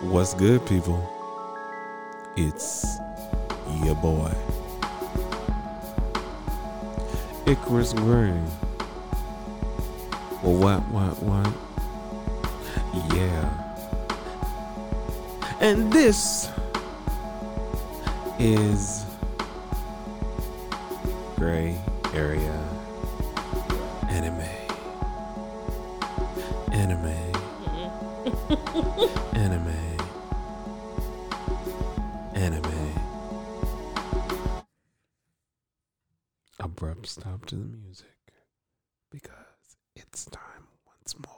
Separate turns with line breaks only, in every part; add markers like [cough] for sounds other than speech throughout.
What's good, people? It's your boy, Icarus Green. Well, what, what, what? Yeah. And this is Gray Area Anime. Anime. Abrupt stop to the music because it's time once more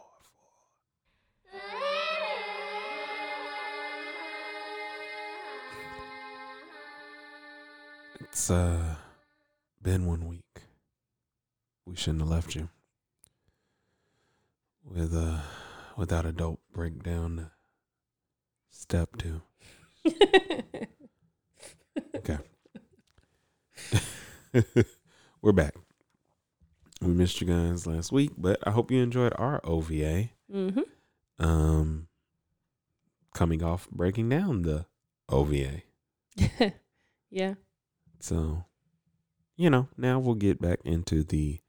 for. It's uh been one week. We shouldn't have left you with uh without a dope breakdown. Step two. Okay. [laughs] We're back. We missed you guys last week, but I hope you enjoyed our OVA.
mm-hmm.
Um, coming off breaking down the OVA. [laughs]
yeah.
So, you know, now we'll get back into the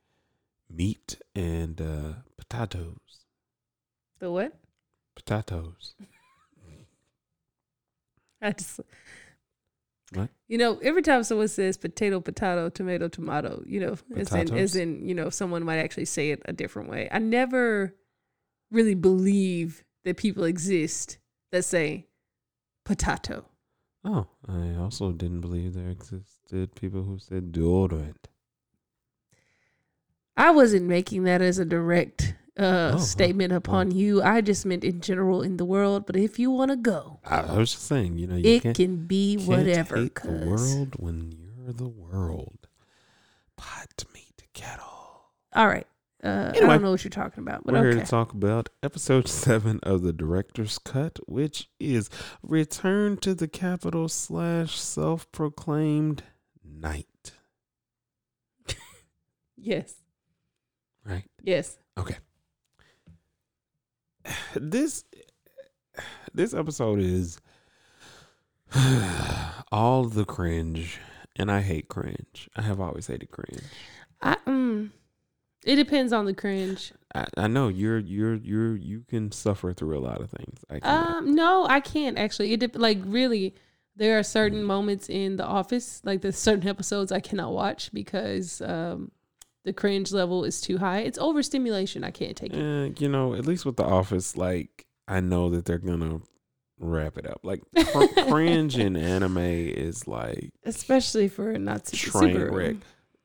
meat and uh, potatoes.
The what?
Potatoes. [laughs]
I just.
What?
You know, every time someone says potato, potato, tomato, tomato, you know, as in, as in, you know, someone might actually say it a different way. I never really believe that people exist that say potato.
Oh, I also didn't believe there existed people who said deodorant.
I wasn't making that as a direct uh,
Oh,
statement upon you. I just meant in general in the world. But if you want to go,
I, was just saying, you know, you
it
can't,
be whatever.
hate the world when you're the world. Pot meat kettle.
All right. Uh, I don't know what you're talking about, but
We're here to talk about episode [laughs] seven of the director's cut, which is Return to the Capital slash self-proclaimed Knight. [laughs]
yes.
Right.
Yes.
This this episode is [sighs] all the cringe, and I hate cringe. I have always hated cringe.
I um it depends on the cringe.
I, I know you're you're you're you can suffer through a lot of things. I.
Um no, I can't actually. It dep like really there are certain moments in the office, like there's certain episodes I cannot watch because um the cringe level is too high. It's overstimulation. I can't take it.
Eh, you know, at least with The Office, like I know that they're gonna wrap it up. Like [laughs] cr- cringe in anime is like
Especially for not super
train
super
wreck.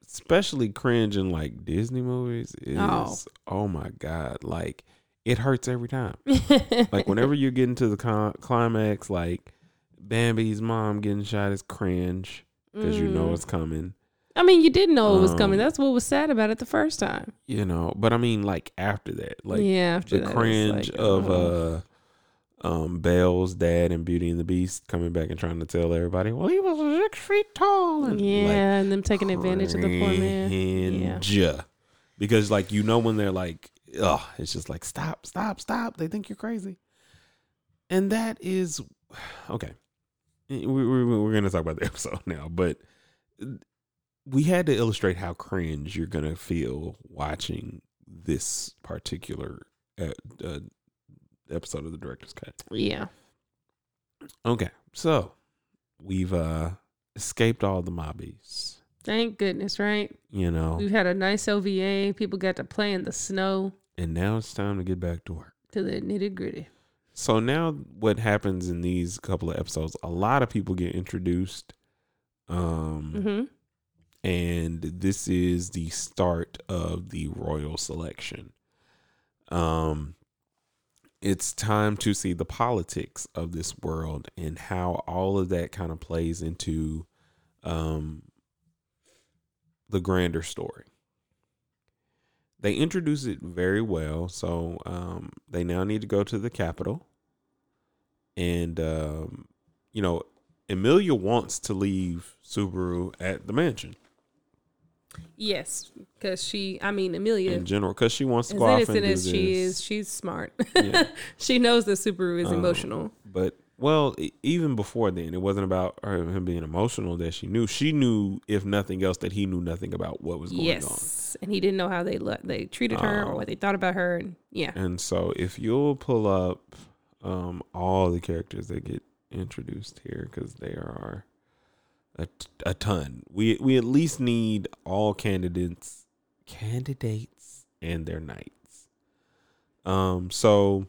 Especially cringe in like Disney movies is
Oh.
oh, my god, like it hurts every time. [laughs] Like whenever you get into the climax, like Bambi's mom getting shot is cringe because you know
Mm.
it's coming.
I mean, you didn't know it was coming.
Um,
That's what was sad about it the first time.
You know, but I mean, like after that, like
yeah, after
the
that,
cringe
like,
of
oh.
uh um Belle's dad and Beauty and the Beast coming back and trying to tell everybody, well, he was six feet tall, and
yeah,
like,
and them taking advantage of the poor man. Yeah.
because like you know when they're like, oh, it's just like stop, stop, stop. They think you're crazy, and that is [sighs] okay. We, we, we're gonna talk about the [laughs] episode now, but we had to illustrate how cringe you're gonna feel watching this particular uh, uh, episode of the director's cut.
Yeah.
Okay, so we've uh escaped all the mobbies.
Thank goodness, right?
You know,
We've had a nice OVA. People got to play in the snow
and now it's time to get back to work.
to the nitty gritty.
So now what happens in these couple of episodes, a lot of people get introduced. Um
Mm-hmm.
And this is the start of the royal selection. Um it's time to see the politics of this world and how all of that kind of plays into um the grander story. They introduce it very well, so um they now need to go to the capital and um you know Emilia wants to leave Subaru at the mansion.
Yes, because she, I mean, Amelia,
in general because she wants to
as
go off and do
as she
this.
is, she's smart. [laughs]
Yeah.
she knows that Subaru is
Um,
emotional.
But well, even before then, it wasn't about her, him being emotional that she knew. She knew, if nothing else, that he knew nothing about what was going on.
Yes, and he didn't know how they le- they treated her or
Um,
what they thought about her, and yeah.
And so, if you'll pull up um, all the characters that get introduced here, because there are a, a ton. We we at least need all candidates, candidates, and their knights. Um. So.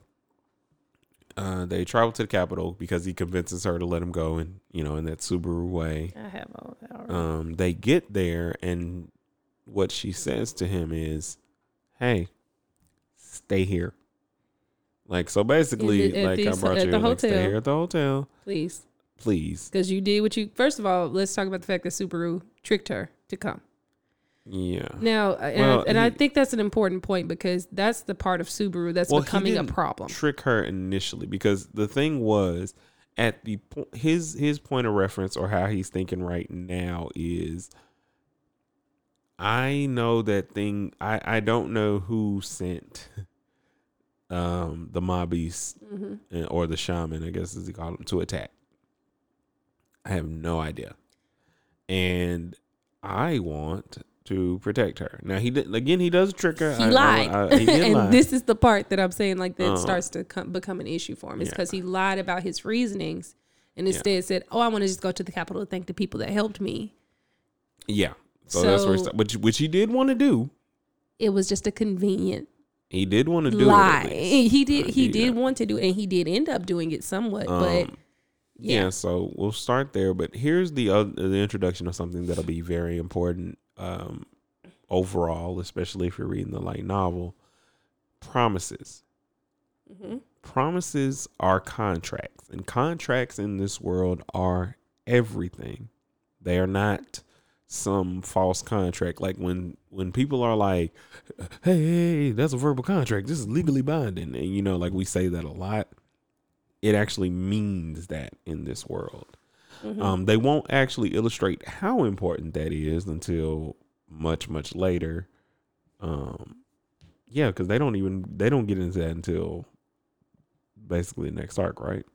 Uh, they travel to the capital because he convinces her to let him go, and you know, in that Subaru way.
I have all that already.
um, they get there and what she says to him is hey stay here like so basically
In the- at
like i brought you
the
like, stay here at the hotel
Please,
please
because you did what you. First of all, let's talk about the fact that Subaru tricked her to come.
yeah
Now, uh, and,
Well,
I, and I think that's an important point because that's the part of Subaru that's
Well,
becoming a problem.
trick her initially because the thing was at the po- his his point of reference or how he's thinking right now is I know that thing I I don't know who sent um the mobbies
hmm
uh, or the shaman I guess as he called them to attack I have no idea and I want to protect her now he did again he does trick her
He
I- I-
lied,
I- he [laughs]
and
lie.
this is the part that I'm saying like that
Uh,
starts to come, become an issue for him. Is
yeah.
because he lied about his reasonings and
Yeah.
instead said, "Oh, I want to just go to the capital to thank the people that helped me."
Yeah. So, that's where, he
So-
which which he did want to do.
It was just a convenient
He did want to do
lie. He did. He
yeah.
did want to do it, and he did end up doing it somewhat. but
Um, yeah.
yeah,
So we'll start there, but here's the uh, the introduction of something that'll be very important um, overall, especially if you're reading the light novel. Promises.
Mhm.
Promises are contracts, and contracts in this world are everything. They are not some false contract. Like when when people are like, "Hey, hey, hey, that's a verbal contract. This is legally binding," and you know, like we say that a lot. It actually means that in this world.
Mhm.
Um, they won't actually illustrate how important that is until much much later. Um, yeah, because they don't even they don't get into that until basically the next arc, right?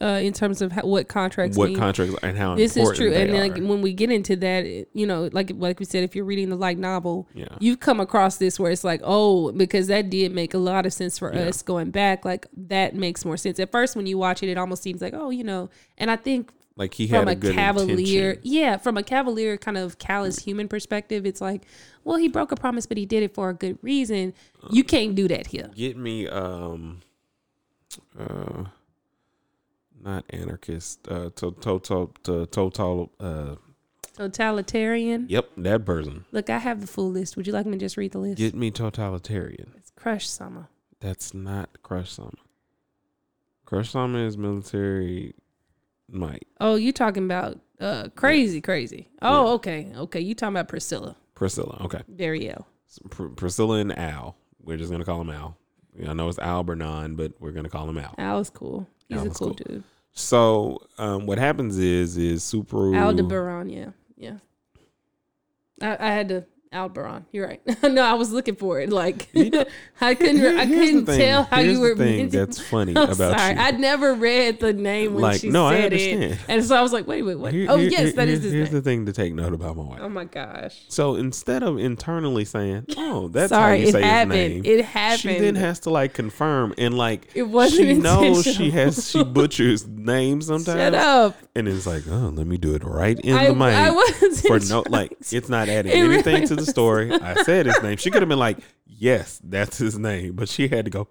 Uh, in terms of how, what contracts
what
mean.
contracts and how
this is true, and then, like when we get into that, you know, like like we said, if you're reading the light novel,
yeah,
you've come across this where it's like, oh, because that did make a lot of sense for
Yeah.
us going back. Like that makes more sense. At first, when you watch it, it almost seems like, oh, you know, and I think
like he had
from
a,
a, cavalier,
intention.
yeah, from a cavalier kind of callous human perspective, it's like, well, he broke a promise, but he did it for a good reason. You can't do that here.
Get me um, uh, not anarchist. Uh, to total to total. Uh,
Totalitarian.
yep, that person.
Look, I have the full list. Would you like me to just read the list?
Get me totalitarian.
it's Crush Summer.
That's not Crush Summer. Crush Summer is military might.
Oh, you talking about uh crazy, crazy. Oh, okay, okay. You talking about Priscilla
Priscilla. Okay.
Dariel.
Pr- Priscilla and Al. We're just gonna call him Al. I know it's Al Bernon, but we're gonna call him Al.
Al's cool. He's
Al
a cool,
cool.
dude.
So um, what happens is is Subaru.
Aldebaran, yeah, yeah. I, I had to Aldebaran. You're right. [laughs] no, I was looking for it. Like
You know, [laughs]
I couldn't.
Here-
I couldn't tell how
Here's
you were.
the thing that's [laughs] funny
I'm
about
sorry.
you.
I never read the name when
Like,
she
no,
said it, and so I was like, wait, wait, what?
Here-
oh
here-
yes, that is his
here's
name.
the thing to take note about my wife.
Oh my gosh.
So instead of internally saying, "Oh, that's
Sorry,
how you say
happened.
his name,"
It happened.
she then has to like confirm and like
It wasn't
she knows she has she butchers names sometimes,
Shut up.
and it's like, "Oh, let me do it right in
I,
the mic."
I wasn't
for no like it's not adding anything to the
was.
story. I said his name. She could have been like, "Yes, that's his name," but she had to go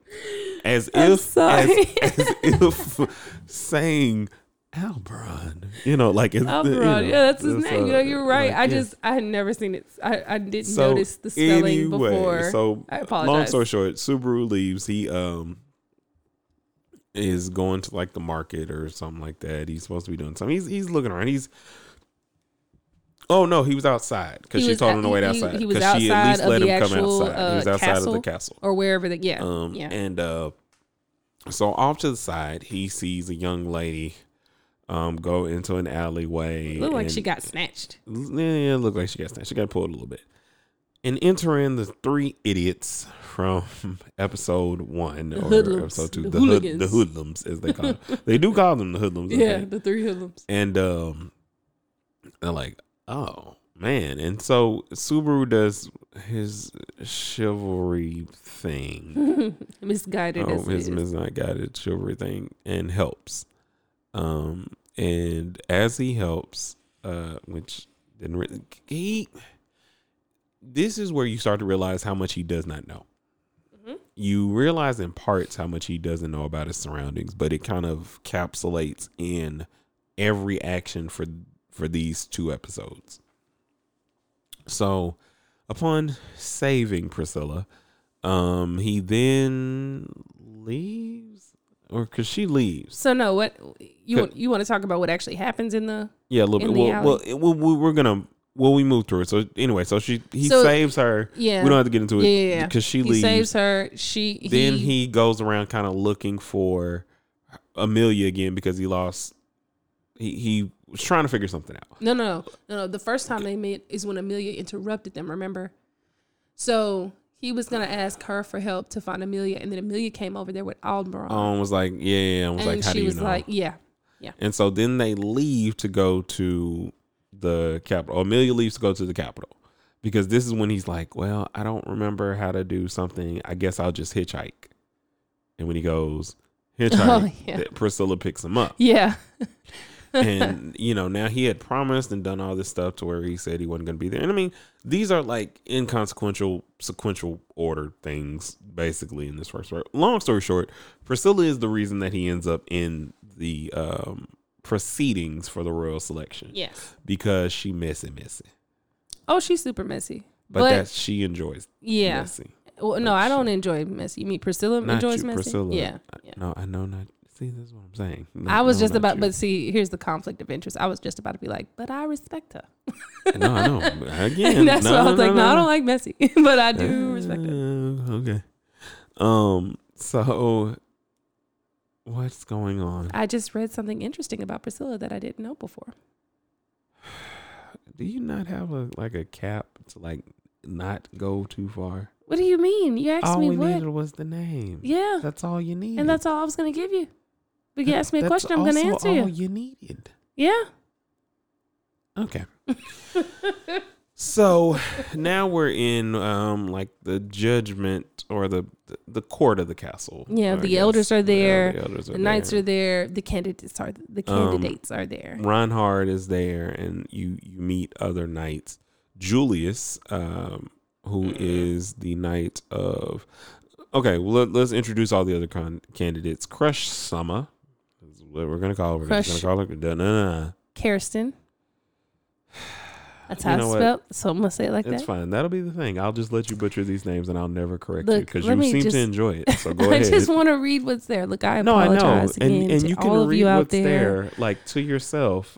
as
I'm
if as, as if saying Alberon. You know, like it's, you know,
yeah, that's his name. you know, you're right.
like,
I
yeah.
just I had never seen it. I, I didn't
So,
notice the spelling
anyway,
before.
So
I
long story short, Subaru leaves. He um is going to like the market or something like that. He's supposed to be doing something. He's he's looking around. He's Oh no, he was outside because she told him to wait outside.
he was
Because she at
outside
least
of
let
the
him come
actual,
outside. he was
uh,
outside of
castle.
the castle.
or wherever the yeah
Um
yeah.
and uh so off to the side he sees a young lady um, go into an alleyway.
Looked like she got snatched.
Yeah, it looked like she got snatched. She got pulled a little bit. And enter in the three idiots from [laughs] episode one
The
or
hoodlums.
episode two,
The
the, hood, the hoodlums, as they call [laughs] them. they do call them the hoodlums.
Yeah,
think.
the three hoodlums.
And um, they're like, oh man. And so Subaru does his chivalry thing. [laughs]
Misguided
oh,
as
his
is.
misguided chivalry thing and helps. Um, and as he helps, uh, which didn't really, he, this is where you start to realize how much he does not know.
Mhm.
You realize in parts how much he doesn't know about his surroundings, but it kind of capsulates in every action for for these two episodes. So, upon saving Priscilla, um, he then leaves, or because she leaves.
So no, what you want, you want to talk about what actually happens in the
Yeah, a little bit. Well, well, it- well, we- we're gonna. Well, we move through it. So anyway, so she he
So-
saves her.
yeah
We don't have to get into it.
Yeah.
Because she
he
leaves.
saves her. She he,
then he goes around kind of looking for Amelia again because he lost. He he was trying to figure something out.
no, no no no. The first time they met is when Amelia interrupted them. Remember? So he was gonna ask her for help to find Amelia, and then Amelia came over there with Aldebaran,
Um, was like, yeah, yeah. I was
and
like, how
she
do you
was
know?
like, yeah, yeah.
and so then they leave to go to the capital. Amelia leaves to go to the capital because this is when he's like, well, I don't remember how to do something. I guess I'll just hitchhike. And when he goes [laughs] hitchhike,
Oh, yeah.
Priscilla picks him up.
yeah. [laughs]
and you know now he had promised and done all this stuff to where he said he wasn't going to be there and i mean these are like inconsequential sequential order things basically in this first story long story short priscilla is the reason that he ends up in the um proceedings for the royal selection
yes.
because she messy messy
Oh, she's super messy.
but,
But,
that she enjoys
yeah.
messy
Well, no,
but
I don't
she-
enjoy messy. You mean Priscilla enjoys
you
messy?
priscilla
Yeah. yeah.
no i know not see this is what i'm saying No,
I was
no,
just about,
you.
but see, here's the conflict of interest. I was just about to be like, but I respect her. [laughs]
no i know [laughs] again
And that's
no,
why I was like, no, I don't like messy, [laughs] but I do respect her.
Uh, Okay. Um. So, what's going on?
I just read something interesting about Priscilla that I didn't know before. [sighs]
Do you not have a like a cap to like not go too far?
What do you mean? You asked
all
me
we
what?
needed was the name.
Yeah,
That's all you need.
and that's all I was gonna give you. But you asked me a
That's
question, I'm gonna
also
answer
all
you.
you needed.
Yeah.
Okay. [laughs] so now we're in um like the judgment or the the, the court of the castle.
Yeah,
I
the
guess.
elders are there,
the elders are
The knights
there.
are there. The candidates are the
Um,
candidates are there.
Reinhard is there, and you you meet other knights. Julius, um, who is the knight of. Okay, well, let, us introduce all the other con- candidates. Crush Summer is what we're gonna call her. We're gonna call her. No, no, no.
Kirsten. That's
You
how
know
it's spelled. So I'm gonna say it like
It's
that.
fine. That'll be the thing. I'll just let you butcher these names, and I'll never correct you because you seem
just-
to enjoy it. So [laughs] go ahead.
I just want to read what's there. Look, I
no, I know,
apologize
and
again
and
to
you can
all of you out
what's
there.
there, like to yourself.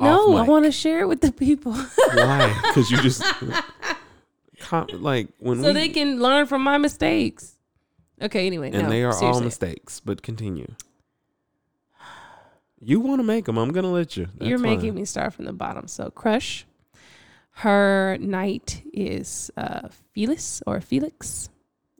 No, I want to share it with the people [laughs]
Why? Because you just like when
so
we
they can learn from my mistakes. Okay. Anyway,
and
no,
they are all mistakes. But continue. You want to make them? I'm gonna let you.
You're making me start from the bottom. So Crush, her knight is uh Felix or Felix.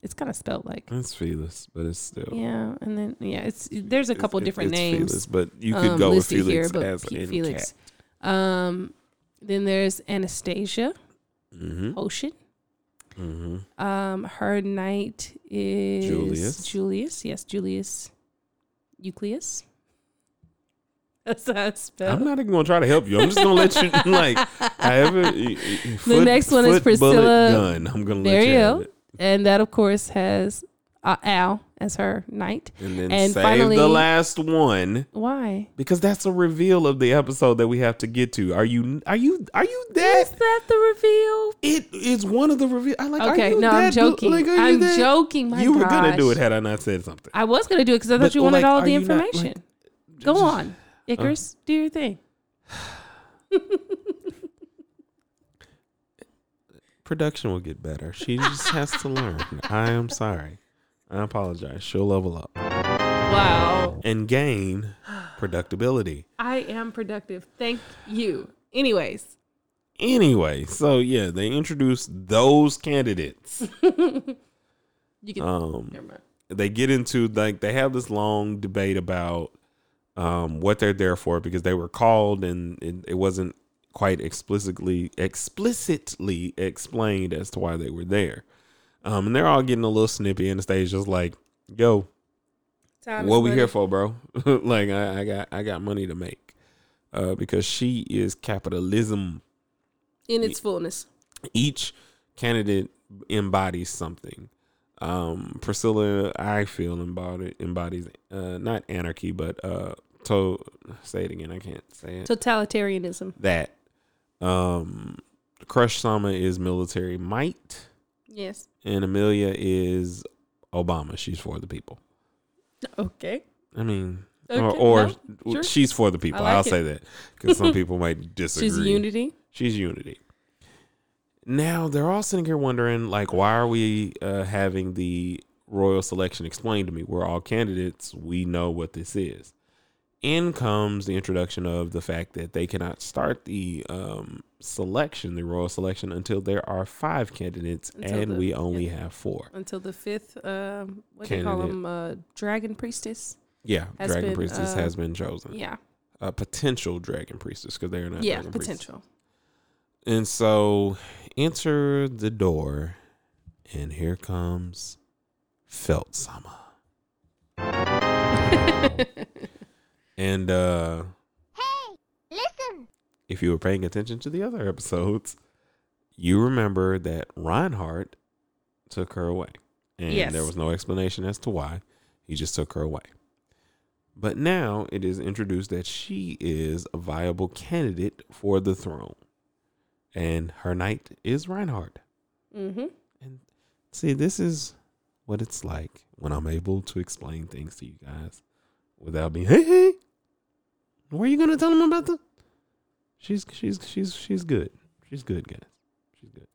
It's kind of spelled like
It's Felix, but it's still.
yeah, and then yeah, it's there's a couple
it's-
different
it's
names.
Felix, but you could
um,
go with Felix
here,
as in
Felix. Um, then there's Anastasia
Mm-hmm.
Ocean.
Mm-hmm.
Um, her knight is
Julius.
Julius, yes, Julius Euclius. [laughs] That's how it's spelled.
I'm not even gonna try to help you. I'm just gonna let you [laughs] like. However, the
next one is Priscilla
Gun. I'm gonna
There
let you have
go.
it.
and that of course has uh, Al as her knight.
And then
And
save
finally-
the last one
Why?
because that's a reveal of the episode that we have to get to. Are you? Are you? Are you that?
Is that the reveal?
It is one of the reveal. I like.
Okay, no, I'm
that-
joking.
like,
I'm
that-
joking. My
you were gonna do it had I not said something.
I was gonna do it because I thought
But,
you wanted
like,
all the
you not, like-
information. Go on, Icarus. do your thing.
Production will get better. She just has to learn. I am sorry. I apologize. She'll level up
Wow.
and gain productability.
I am productive. Thank you. Anyways,
Anyway, so yeah, they introduced those candidates. [laughs]
you can.
Um,
never mind.
they get into like they have this long debate about um, what they're there for because they were called and it, it wasn't quite explicitly explicitly explained as to why they were there. Um, and they're all getting a little snippy in the stage, just like, "Yo,
Time
what we
money.
here for, bro? [laughs] like, I, I got I got money to make." Uh, because she is capitalism
in its fullness.
each candidate embodies something. Um, Priscilla, I feel embodied embodies uh, not anarchy, but uh, to say it again. I can't say it.
Totalitarianism.
that um, Crush Sama is military might,
Yes.
and Amelia is Obama. She's for the people.
Okay.
I mean,
Okay,
or, or
no, sure.
she's for the people.
Like
I'll
it.
say that because some [laughs] people might disagree.
She's unity.
She's unity. Now they're all sitting here wondering, like, why are we uh, having the royal selection explained to me? We're all candidates. We know what this is. In comes the introduction of the fact that they cannot start the um, selection, the royal selection, until there are five candidates,
Until
and
the-
we only
yeah.
have four.
Until the fifth, um, what do they call them? Uh, dragon priestess.
Yeah, dragon
been,
priestess
uh,
has been chosen.
Yeah.
A potential dragon priestess because they're not.
yeah.
dragon priestess.
Potential.
And so enter the door, and here comes Felt Sama. [laughs] And uh
Hey, listen.
if you were paying attention to the other episodes, you remember that Reinhard took her away. And
Yes.
there was no explanation as to why. He just took her away. But now it is introduced that she is a viable candidate for the throne. And her knight is Reinhard.
mm-hmm.
And see, this is what it's like when I'm able to explain things to you guys without being, hey, hey, where are you gonna tell them about the? She's she's she's she's good. She's good, guys. She's good.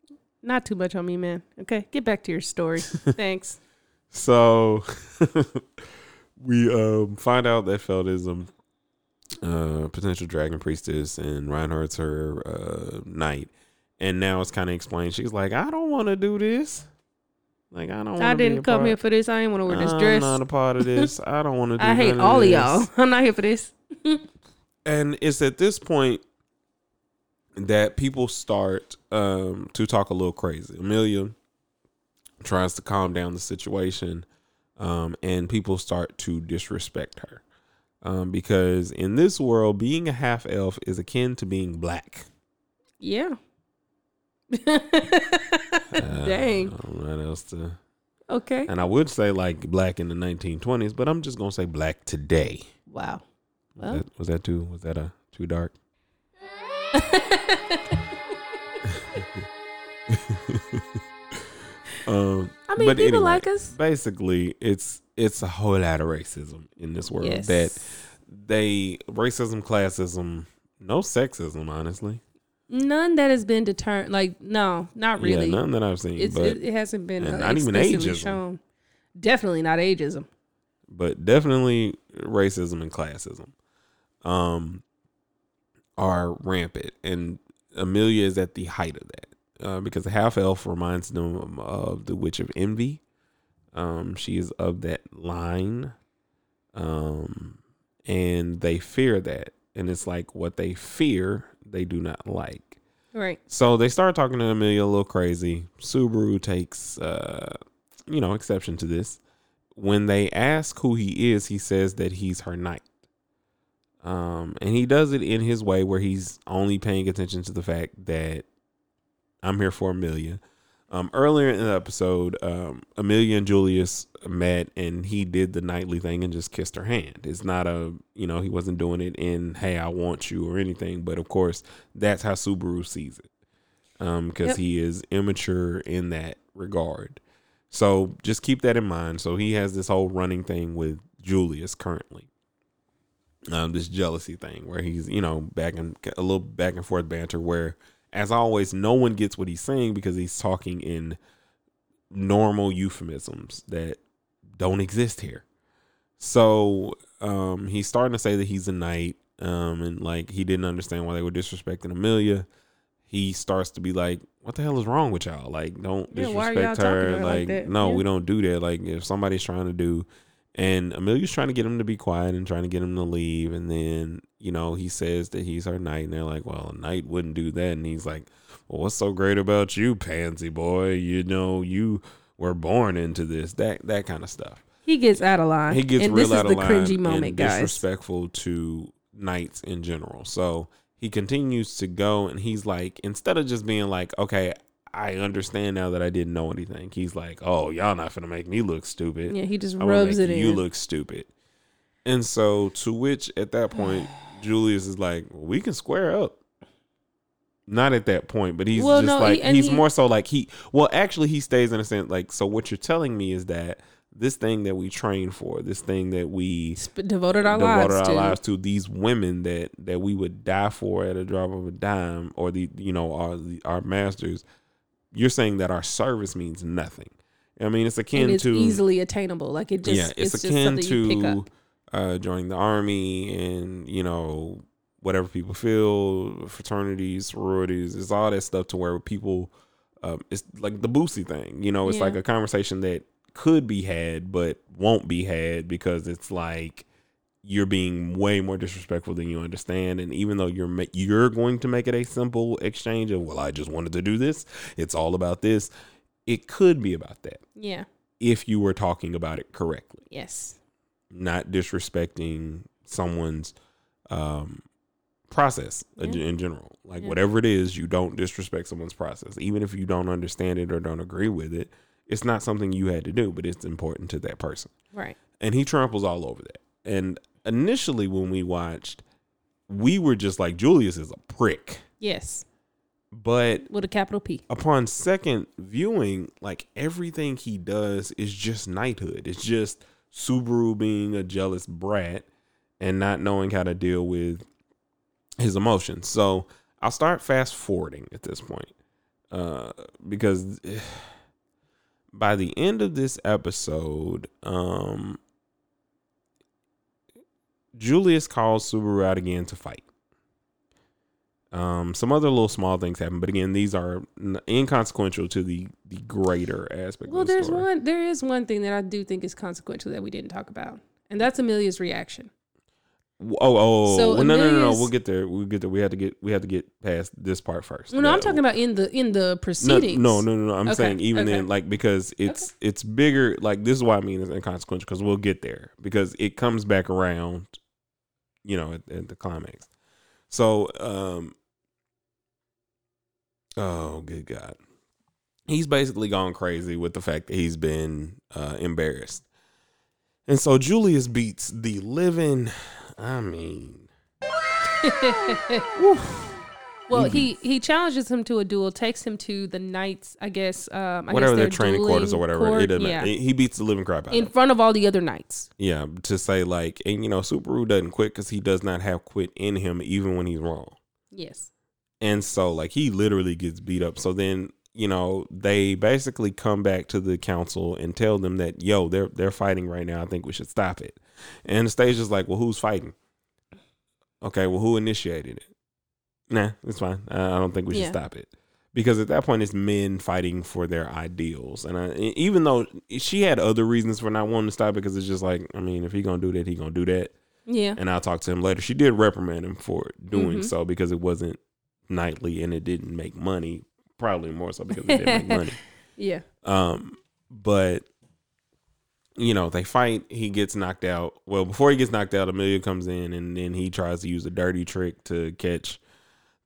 Not too much on me, man. Okay, get back to your story. [laughs] Thanks.
So [laughs] we um find out that Felt is um uh potential dragon priestess and Reinhard's her uh knight. And now it's kind of explained. She's like, I don't want to do this. Like I don't.
I didn't come
part-
here for this. I ain't want to wear this
I'm
dress.
not a part of this. [laughs] I don't want to do
I hate all of y'all. [laughs] I'm not here for this.
And it's at this point that people start um, to talk a little crazy. Amelia tries to calm down the situation, um, and people start to disrespect her. Um, because in this world, being a half elf is akin to being black.
Yeah.
Uh,
Dang.
I don't know what else to.
Okay.
And I would say like black in the 1920s, but I'm just gonna say black today.
Wow.
Was, that, was that too? Was that a too dark? [laughs] [laughs] [laughs] um,
I mean,
but
people
anyway,
like us.
Basically, it's it's a whole lot of racism in this world.
Yes.
That they racism, classism, no sexism, honestly.
None that has been determined. Like, no, not really.
Yeah, none that I've seen.
it, it hasn't been uh,
not even ageism.
shown. Definitely not ageism.
but definitely racism and classism um are rampant and amelia is at the height of that uh, because the half elf reminds them of the witch of envy um she is of that line um and they fear that and it's like what they fear they do not like
Right.
so they start talking to Amelia a little crazy. Subaru takes, uh, you know, exception to this. When they ask who he is, he says that he's her knight. Um, and he does it in his way where he's only paying attention to the fact that I'm here for Amelia. Um, earlier in the episode, um, Amelia and Julius met, and he did the knightly thing and just kissed her hand. It's not a, you know, he wasn't doing it in "Hey, I want you" or anything. But of course, that's how Subaru sees it, um, because
Yep.
he is immature in that regard. So just keep that in mind. So he has this whole running thing with Julius currently. Um, this jealousy thing where he's, you know, back and a little back and forth banter where as always, no one gets what he's saying because he's talking in normal euphemisms that don't exist here. So um, he's starting to say that he's a knight, um, and like he didn't understand why they were disrespecting Amelia. He starts to be like, "What the hell is wrong with y'all? Like, don't
Yeah, why are y'all
disrespect her.
her like
Like, no,
Yeah.
we don't do that. Like, if somebody's trying to do." And Amelia's trying to get him to be quiet and trying to get him to leave. And then, you know, he says that he's her knight. And they're like, well, a knight wouldn't do that. And he's like, well, what's so great about you, pansy boy? You know, you were born into this, that that kind of stuff.
He gets out of line.
He gets
and
real
this
out
is
of
the
line
cringy
and
moment, guys.
disrespectful to knights in general. So he continues to go, and he's like, instead of just being like, okay, I understand now that I didn't know anything. He's like, oh, y'all not gonna make me look stupid.
Yeah, he just
I'm
rubs it
you
in.
look stupid. And so, to which at that point, [sighs] Julius is like, we can square up. Not at that point, but he's
Well,
just
no,
like
he-
he's
he-
more so like he. Well, actually, he stays in a sense like. So what you're telling me is that this thing that we train for, this thing that we
Sp- devoted our
devoted
lives
our
to.
lives to, these women that that we would die for at a drop of a dime, or the you know our our masters. You're saying that our service means nothing. I mean, it's akin
it's
to
easily attainable. Like it just,
yeah, it's,
just
akin to uh, joining the army and you know whatever people feel, fraternities, sororities, it's all that stuff to where people, um, it's like the Boosie thing. You know, it's
Yeah.
like a conversation that could be had but won't be had because it's like you're being way more disrespectful than you understand and even though you're you're going to make it a simple exchange of well I just wanted to do this it's all about this it could be about that
Yeah.
if you were talking about it correctly
Yes.
not disrespecting someone's um, process in-
Yeah.
in general. Like
Yeah.
whatever it is, you don't disrespect someone's process, even if you don't understand it or don't agree with it. It's not something you had to do, but it's important to that person.
Right.
And he tramples all over that. And initially, when we watched, we were just like, Julius is a prick.
Yes.
But
With a capital P.
upon second viewing, like everything he does is just knighthood. It's just Subaru being a jealous brat and not knowing how to deal with his emotions. So I'll start fast forwarding at this point. Uh, because [sighs] by the end of this episode, um Julius calls Subaru out again to fight. Um, some other little small things happen, but again, these are n- inconsequential to the the greater aspect.
Well,
of the
there's
story.
one. There is one thing that I do think is consequential that we didn't talk about, and that's Amelia's reaction.
Oh, oh,
So
well, no, no, no, no. We'll get there. We'll get there. We had to get. We had to get past this part first.
Well, no, I'm talking about in the in the proceedings.
no, no, no, no. I'm
Okay,
saying even
okay.
then, like because it's it's bigger. Like this is why I mean it's inconsequential because we'll get there because it comes back around. You know, at, at the climax. So, um, oh, good God, he's basically gone crazy with the fact that he's been uh, embarrassed, and so Julius beats the living. I mean, [laughs]
well,
He
he he challenges him to a duel, takes him to the knights. I guess um, I
whatever
guess
their training quarters or whatever.
court,
it doesn't
yeah,
matter. He beats the living crap out of
in front of all the other knights.
Yeah, to say like, and you know, Subaru doesn't quit because he does not have quit in him, even when he's wrong.
Yes.
And so, like, he literally gets beat up. So then, you know, they basically come back to the council and tell them that, yo, they're they're fighting right now. I think we should stop it. And the stage is like, well, who's fighting? Okay, well, who initiated it? Nah, it's fine. I I don't think we should
Yeah.
stop it because at that point, it's men fighting for their ideals. And I, even though she had other reasons for not wanting to stop it, because it's just like, I mean, if he gonna do that, he gonna do that
Yeah.
and I'll talk to him later. She did reprimand him for doing
Mhm.
so because it wasn't knightly and it didn't make money. Probably more so because it didn't make money. [laughs]
Yeah.
Um, but you know, they fight. He gets knocked out. Well, before he gets knocked out, Amelia comes in and then he tries to use a dirty trick to catch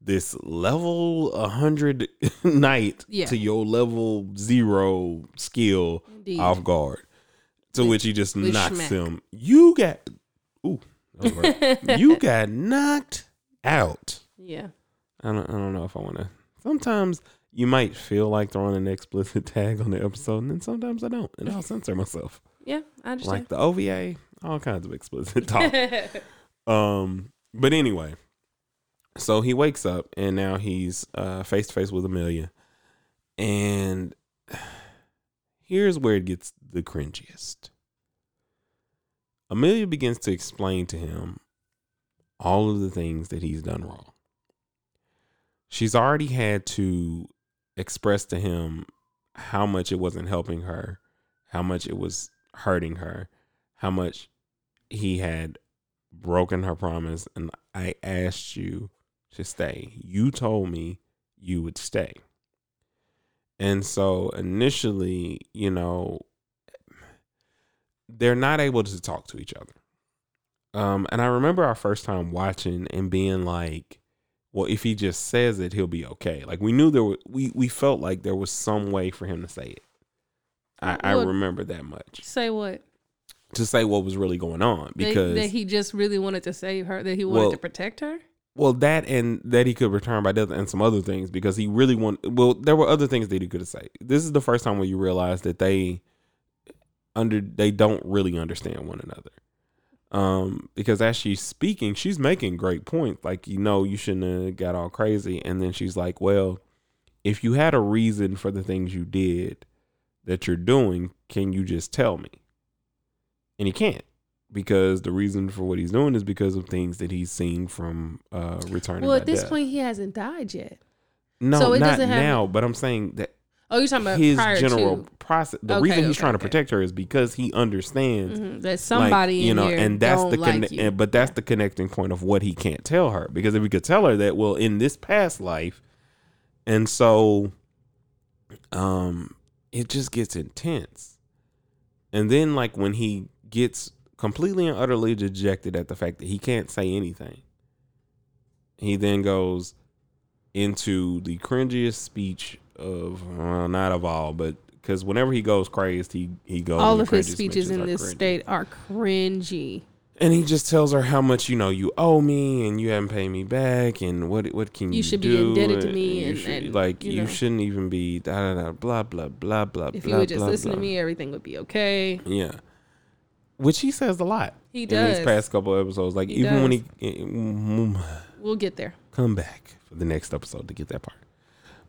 this level 100 [laughs] knight
Yeah.
to your level zero skill
Indeed.
off guard. To
With-
which he just knocks
schmack.
him. You got ooh, that was hurt. [laughs] you got knocked out.
yeah.
I don't I don't know if I wanna sometimes you might feel like throwing an explicit [laughs] tag on the episode, and then sometimes I don't, and I'll censor myself.
Yeah. I understand.
Like the OVA, all kinds of explicit talk. um, but anyway, so he wakes up and now he's face to face with Amelia, and [sighs] here's where it gets the cringiest. Amelia begins to explain to him all of the things that he's done wrong. She's already had to express to him how much it wasn't helping her, how much it was hurting her, how much he had broken her promise. And I asked you to stay. You told me you would stay. And so initially, you know, they're not able to talk to each other. Um, and I remember our first time watching and being like, well, if he just says it, he'll be okay. Like we knew there were, we, we felt like there was some way for him to say it. I, I
Well-
remember that much
Say what?
to say what was really going on
That-
because
that, he just really wanted to save her. That he wanted
Well,
to protect her.
Well that and that he could return by death and some other things because he really want well there were other things that he could have said. This is the first time where you realize that they under they don't really understand one another. Um, because as she's speaking, she's making great points. Like, you know, you shouldn't have got all crazy. And then she's like, Well, if you had a reason for the things you did that you're doing, can you just tell me? And he can't. Because the reason for what he's doing is because of things that he's seen from uh returning.
Well, at this
death.
point, he hasn't died yet.
no,
so it
not
doesn't have-
now. But I'm saying that
Oh, you're talking about
his general
to
process. The
Okay,
reason he's
okay,
trying to protect her is because he understands
Mhm, that
like,
somebody
you
in
know, and that's the
like
conne-
you.
and- but that's the connecting point of what he can't tell her because if he could tell her that, well, in this past life, and so, um, it just gets intense, and then like when he gets completely and utterly dejected at the fact that he can't say anything, he then goes into the cringiest speech of well, not of all, but because whenever he goes crazed, he he goes.
all of his speeches in this
cringy.
state are cringy.
And he just tells her how much you know you owe me, and you haven't paid me back, and what what can you,
You should be
do?
indebted to me, and-
should-
and,
like
you
you, shouldn't even be da da da blah blah blah blah.
If
blah,
you would just
blah,
listen
blah.
to me, everything would be okay.
yeah, which he says a lot
He
in
does.
these past couple episodes. Like
He
even when
does.
he mm,
We'll get there.
come back for the next episode to get that part.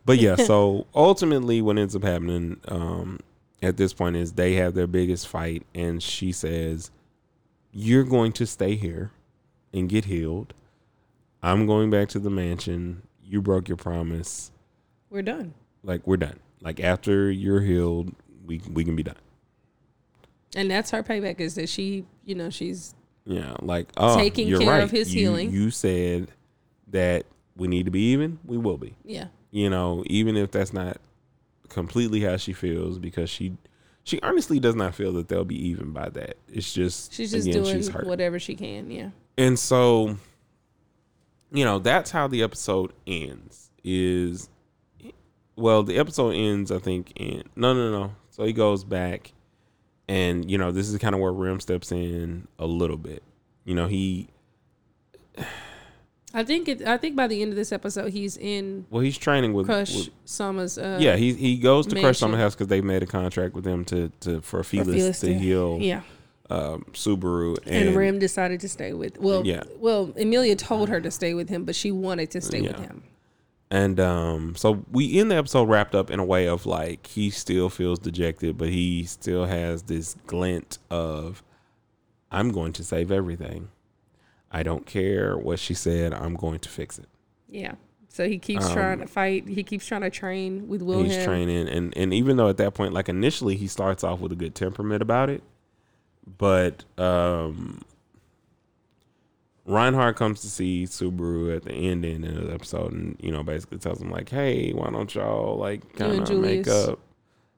But yeah, so [laughs] ultimately, what ends up happening um, at this point is they have their biggest fight, and she says, "You're going to stay here and get healed. I'm going back to the mansion. You broke your promise.
We're done.
Like we're done. Like after you're healed, we we can be done."
And that's her payback is that she, you know, she's
Yeah, like oh,
Taking
you're
care
right.
of his
You-
healing.
You said that we need to be even. We will be.
yeah.
you know, even if that's not completely how she feels, because she she honestly does not feel that they'll be even by that. It's just
She's just
again,
doing
she's
whatever she can. Yeah.
And so, you know, that's how the episode ends. Is well, the episode ends, I think, in no, no, no. So he goes back, and you know, this is kind of where Rem steps in a little bit. You know, he
I think it. I think by the end of this episode, he's in
well, he's training with,
Crush
with
Sama's. Uh,
yeah, he he goes to Crush
mansion.
Summer House because they made a contract with him to to for
for
Felis,
Felis
to heal
Yeah.
um, Subaru and,
And, Rem decided to stay with. Well,
Yeah.
Well, Emilia told her to stay with him, but she wanted to stay with him.
And um, so we end the episode wrapped up in a way of like he still feels dejected, but he still has this glint of I'm going to save everything. I don't care what she said. I'm going to fix it.
Yeah. So he keeps
Um,
trying to fight. He keeps trying to train with Wilhelm.
He's training, and and even though at that point, like initially, he starts off with a good temperament about it, but um, Reinhard comes to see Subaru at the ending of the episode, and you know basically tells him like, "Hey, why don't y'all like kind of make up?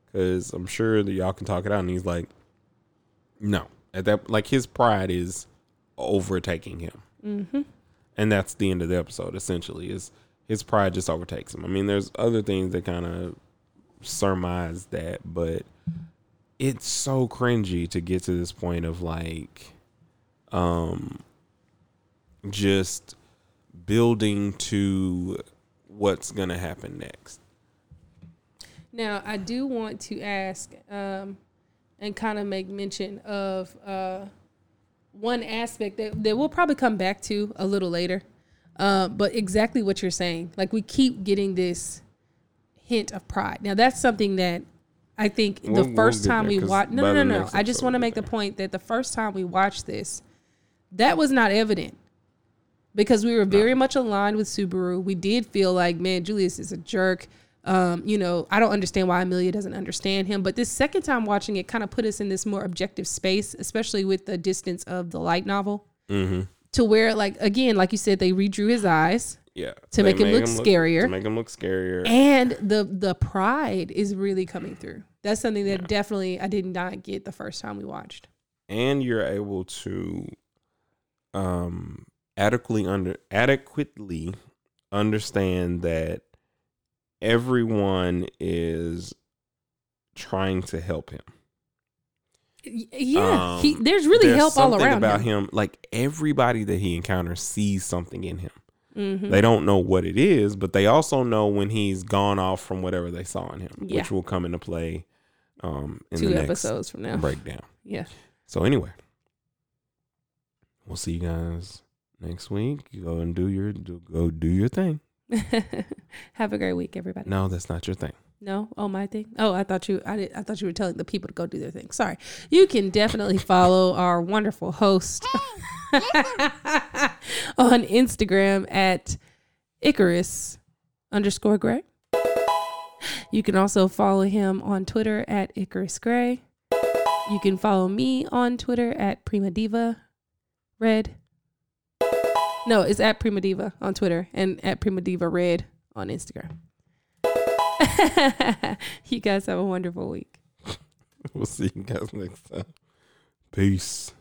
Because I'm sure that y'all can talk it out." And he's like, "No." At that, like his pride is overtaking him,
Mm-hmm.
and that's the end of the episode. Essentially, is his pride just overtakes him. I mean, there's other things that kind of surmise that, but it's so cringy to get to this point of like, um, just building to what's gonna happen next.
Now, I do want to ask um, and kind of make mention of uh, one aspect that, that we'll probably come back to a little later. Uh, but exactly what you're saying. Like, we keep getting this hint of pride. Now, that's something that I think
We'll-
the
we'll
first time
there,
we watched, no, no, no, no. I just want to make
get
the point that the first time we watched this, that was not evident because we were very much aligned with Subaru. We did feel like, man, Julius is a jerk. Um, you know, I don't understand why Amelia doesn't understand him. But this second time watching it kind of put us in this more objective space, especially with the distance of the light novel,
Mm-hmm.
to where, like, again, like you said, they redrew his eyes.
Yeah.
To make him
made
look scarier.
To make him look scarier.
and the the pride is really coming through. That's something that definitely I did not get the first time we watched.
and you're able to um adequately under adequately understand that everyone is trying to help him.
Yeah,
Um,
he, there's really
There's
help all around
about
him.
him. Like everybody that he encounters sees something in him.
Mhm.
They don't know what it is, but they also know when he's gone off from whatever they saw in him,
Yeah.
which will come into play um in
Two
the next
episodes from now.
breakdown. [laughs]
Yeah.
So anyway, we'll see you guys next week. You go and do your do, go do your thing. [laughs]
Have a great week, everybody.
No, that's not your thing.
No, oh my thing. Oh, I thought you. I did. I thought you were telling the people to go do their thing. Sorry. You can definitely follow our wonderful host [laughs] on Instagram at Icarus underscore Gray. You can also follow him on Twitter at Icarus Gray. You can follow me on Twitter at Prima Diva Red. No, it's at Prima Diva on Twitter and at Prima Diva Red on Instagram. [laughs] you guys have a wonderful week.
We'll see you guys next time. Peace.